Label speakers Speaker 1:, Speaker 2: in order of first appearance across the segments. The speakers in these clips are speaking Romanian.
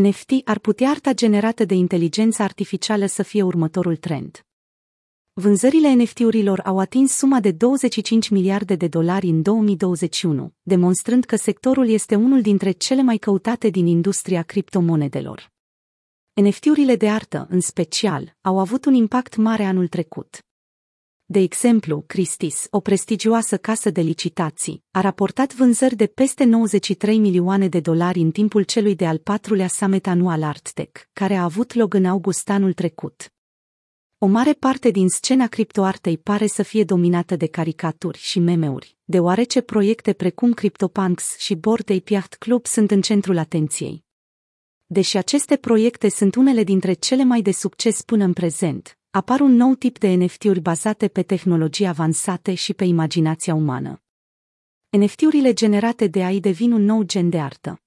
Speaker 1: NFT ar putea arta generată de inteligență artificială să fie următorul trend. Vânzările NFT-urilor au atins suma de 25 miliarde de dolari în 2021, demonstrând că sectorul este unul dintre cele mai căutate din industria criptomonedelor. NFT-urile de artă, în special, au avut un impact mare anul trecut. De exemplu, Christie's, o prestigioasă casă de licitații, a raportat vânzări de peste 93 milioane de dolari în timpul celui de-al patrulea summit anual ArtTech, care a avut loc în august anul trecut. O mare parte din scena criptoartei pare să fie dominată de caricaturi și memeuri, deoarece proiecte precum CryptoPunks și Bored Ape Yacht Club sunt în centrul atenției. Deși aceste proiecte sunt unele dintre cele mai de succes până în prezent, apar un nou tip de NFT-uri bazate pe tehnologii avansate și pe imaginația umană. NFT-urile generate de AI devin un nou gen de artă.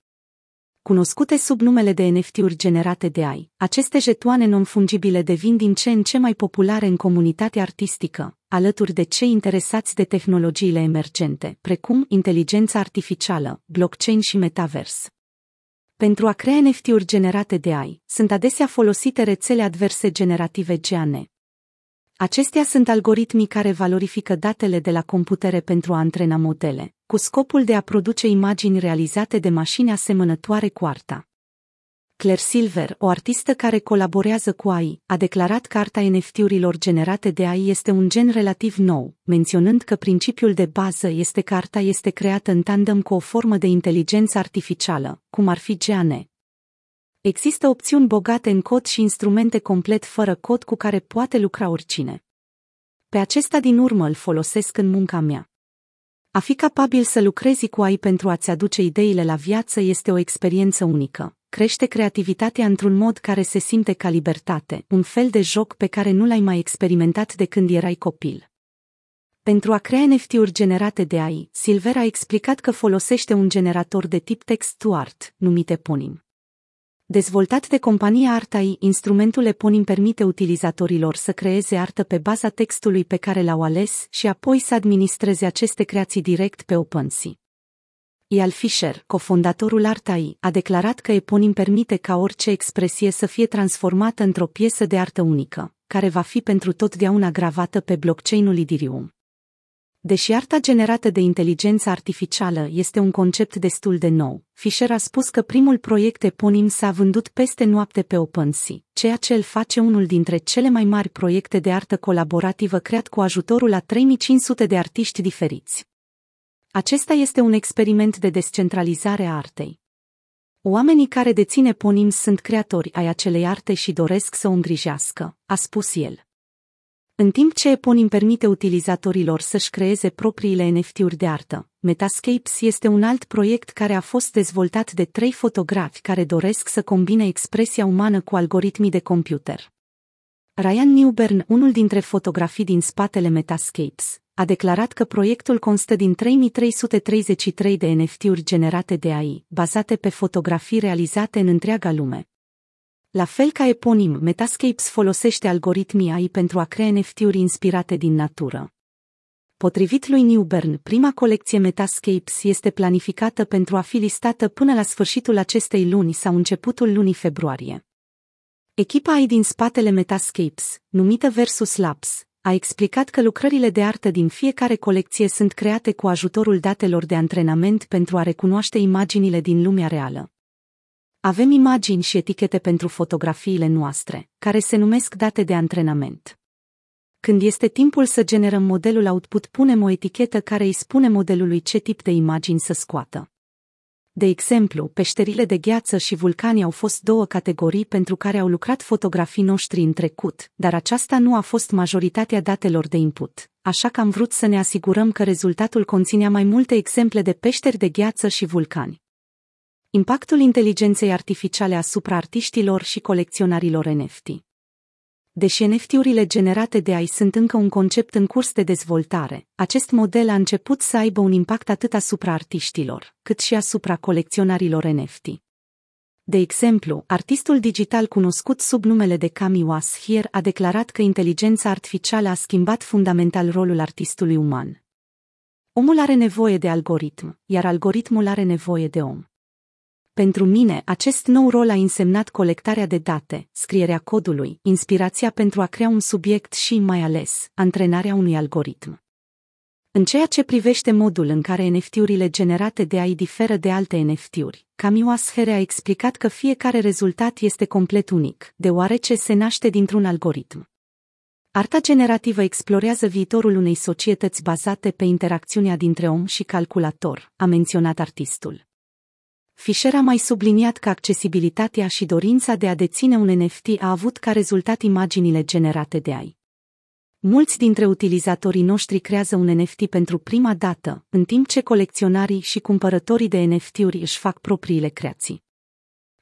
Speaker 1: Cunoscute sub numele de NFT-uri generate de AI, aceste jetoane non-fungibile devin din ce în ce mai populare în comunitatea artistică, alături de cei interesați de tehnologiile emergente, precum inteligența artificială, blockchain și metavers. Pentru a crea NFT-uri generate de AI, sunt adesea folosite rețele adverse generative GAN. Acestea sunt algoritmii care valorifică datele de la computere pentru a antrena modele, cu scopul de a produce imagini realizate de mașini asemănătoare cu arta. Claire Silver, o artistă care colaborează cu AI, a declarat că arta NFT-urilor generate de AI este un gen relativ nou, menționând că principiul de bază este că arta este creată în tandem cu o formă de inteligență artificială, cum ar fi GAN. Există opțiuni bogate în cod și instrumente complet fără cod cu care poate lucra oricine. Pe acesta din urmă îl folosesc în munca mea. A fi capabil să lucrezi cu AI pentru a-ți aduce ideile la viață este o experiență unică crește creativitatea într-un mod care se simte ca libertate, un fel de joc pe care nu l-ai mai experimentat de când erai copil. Pentru a crea NFT-uri generate de AI, Silver a explicat că folosește un generator de tip text-to-art, numit Eponym. Dezvoltat de compania ArtAI, instrumentul Eponym permite utilizatorilor să creeze artă pe baza textului pe care l-au ales și apoi să administreze aceste creații direct pe OpenSea. Ial Fisher, cofondatorul Artai, a declarat că Eponim permite ca orice expresie să fie transformată într-o piesă de artă unică, care va fi pentru totdeauna gravată pe blockchain-ul Ethereum. Deși arta generată de inteligență artificială este un concept destul de nou, Fisher a spus că primul proiect eponim s-a vândut peste noapte pe OpenSea, ceea ce îl face unul dintre cele mai mari proiecte de artă colaborativă creat cu ajutorul a 3500 de artiști diferiți. Acesta este un experiment de descentralizare a artei. Oamenii care dețin eponim sunt creatori ai acelei arte și doresc să o îngrijească, a spus el. În timp ce Eponim permite utilizatorilor să-și creeze propriile NFT-uri de artă, Metascapes este un alt proiect care a fost dezvoltat de trei fotografi care doresc să combine expresia umană cu algoritmii de computer. Ryan Newbern, unul dintre fotografii din spatele Metascapes, a declarat că proiectul constă din 3333 de NFT-uri generate de AI, bazate pe fotografii realizate în întreaga lume. La fel ca eponim, Metascapes folosește algoritmii AI pentru a crea NFT-uri inspirate din natură. Potrivit lui Newbern, prima colecție Metascapes este planificată pentru a fi listată până la sfârșitul acestei luni sau începutul lunii februarie. Echipa AI din spatele Metascapes, numită Versus Labs, a explicat că lucrările de artă din fiecare colecție sunt create cu ajutorul datelor de antrenament pentru a recunoaște imaginile din lumea reală. Avem imagini și etichete pentru fotografiile noastre, care se numesc date de antrenament. Când este timpul să generăm modelul output, punem o etichetă care îi spune modelului ce tip de imagini să scoată. De exemplu, peșterile de gheață și vulcanii au fost două categorii pentru care au lucrat fotografii noștri în trecut, dar aceasta nu a fost majoritatea datelor de input, așa că am vrut să ne asigurăm că rezultatul conținea mai multe exemple de peșteri de gheață și vulcani. Impactul inteligenței artificiale asupra artiștilor și colecționarilor NFT Deși NFT-urile generate de AI sunt încă un concept în curs de dezvoltare, acest model a început să aibă un impact atât asupra artiștilor, cât și asupra colecționarilor NFT. De exemplu, artistul digital cunoscut sub numele de Kami Washier a declarat că inteligența artificială a schimbat fundamental rolul artistului uman. Omul are nevoie de algoritm, iar algoritmul are nevoie de om. Pentru mine, acest nou rol a însemnat colectarea de date, scrierea codului, inspirația pentru a crea un subiect și, mai ales, antrenarea unui algoritm. În ceea ce privește modul în care NFT-urile generate de AI diferă de alte NFT-uri, Camille Ashere a explicat că fiecare rezultat este complet unic, deoarece se naște dintr-un algoritm. Arta generativă explorează viitorul unei societăți bazate pe interacțiunea dintre om și calculator, a menționat artistul. Fisher a mai subliniat că accesibilitatea și dorința de a deține un NFT a avut ca rezultat imaginile generate de AI. Mulți dintre utilizatorii noștri creează un NFT pentru prima dată, în timp ce colecționarii și cumpărătorii de NFT-uri își fac propriile creații.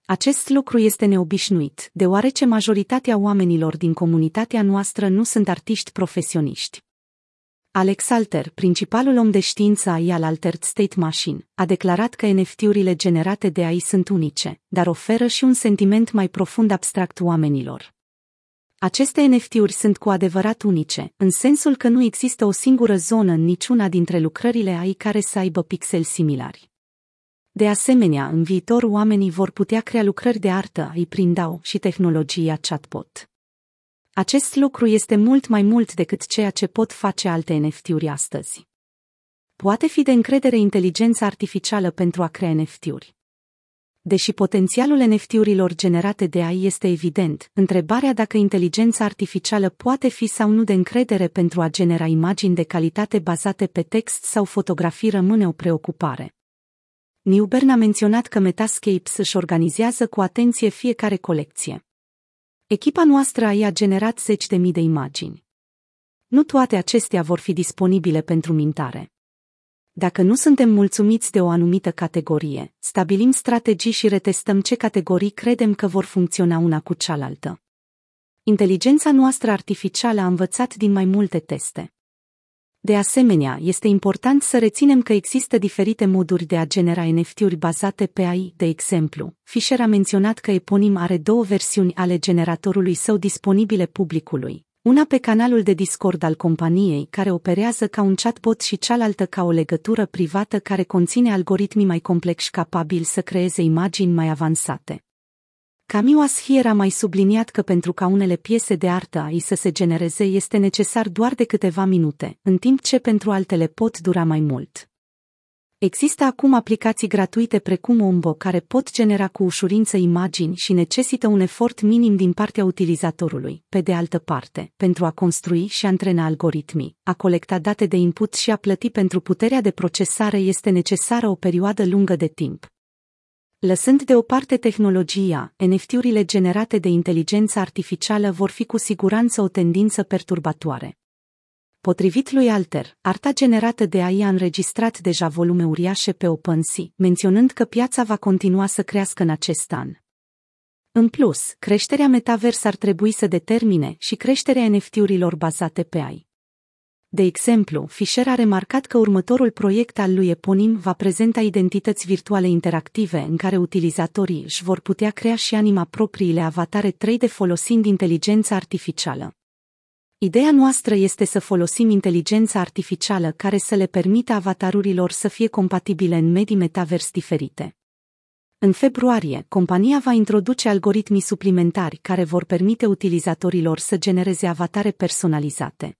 Speaker 1: Acest lucru este neobișnuit, deoarece majoritatea oamenilor din comunitatea noastră nu sunt artiști profesioniști. Alex Alter, principalul om de știință AI al Altered State Machine, a declarat că NFT-urile generate de AI sunt unice, dar oferă și un sentiment mai profund abstract oamenilor. Aceste NFT-uri sunt cu adevărat unice, în sensul că nu există o singură zonă în niciuna dintre lucrările AI care să aibă pixeli similari. De asemenea, în viitor oamenii vor putea crea lucrări de artă AI prin DAO și tehnologia chatbot. Acest lucru este mult mai mult decât ceea ce pot face alte NFT-uri astăzi. Poate fi de încredere inteligența artificială pentru a crea NFT-uri. Deși potențialul NFT-urilor generate de AI este evident, întrebarea dacă inteligența artificială poate fi sau nu de încredere pentru a genera imagini de calitate bazate pe text sau fotografii rămâne o preocupare. Newbern a menționat că Metascapes își organizează cu atenție fiecare colecție. Echipa noastră AI a generat zeci de mii de imagini. Nu toate acestea vor fi disponibile pentru mintare. Dacă nu suntem mulțumiți de o anumită categorie, stabilim strategii și retestăm ce categorii credem că vor funcționa una cu cealaltă. Inteligența noastră artificială a învățat din mai multe teste. De asemenea, este important să reținem că există diferite moduri de a genera NFT-uri bazate pe AI, de exemplu. Fisher a menționat că Eponim are două versiuni ale generatorului său disponibile publicului. Una pe canalul de Discord al companiei, care operează ca un chatbot și cealaltă ca o legătură privată care conține algoritmi mai complexi capabili să creeze imagini mai avansate. Camille Ashier a mai subliniat că pentru ca unele piese de artă AI să se genereze este necesar doar de câteva minute, în timp ce pentru altele pot dura mai mult. Există acum aplicații gratuite precum Ombo care pot genera cu ușurință imagini și necesită un efort minim din partea utilizatorului. Pe de altă parte, pentru a construi și antrena algoritmii, a colecta date de input și a plăti pentru puterea de procesare este necesară o perioadă lungă de timp. Lăsând deoparte tehnologia, NFT-urile generate de inteligență artificială vor fi cu siguranță o tendință perturbatoare. Potrivit lui Alter, arta generată de AI a înregistrat deja volume uriașe pe OpenSea, menționând că piața va continua să crească în acest an. În plus, creșterea metavers ar trebui să determine și creșterea NFT-urilor bazate pe AI. De exemplu, Fisher a remarcat că următorul proiect al lui Eponim va prezenta identități virtuale interactive în care utilizatorii își vor putea crea și anima propriile avatare 3D folosind inteligența artificială. Ideea noastră este să folosim inteligența artificială care să le permită avatarurilor să fie compatibile în medii metavers diferite. În februarie, compania va introduce algoritmii suplimentari care vor permite utilizatorilor să genereze avatare personalizate.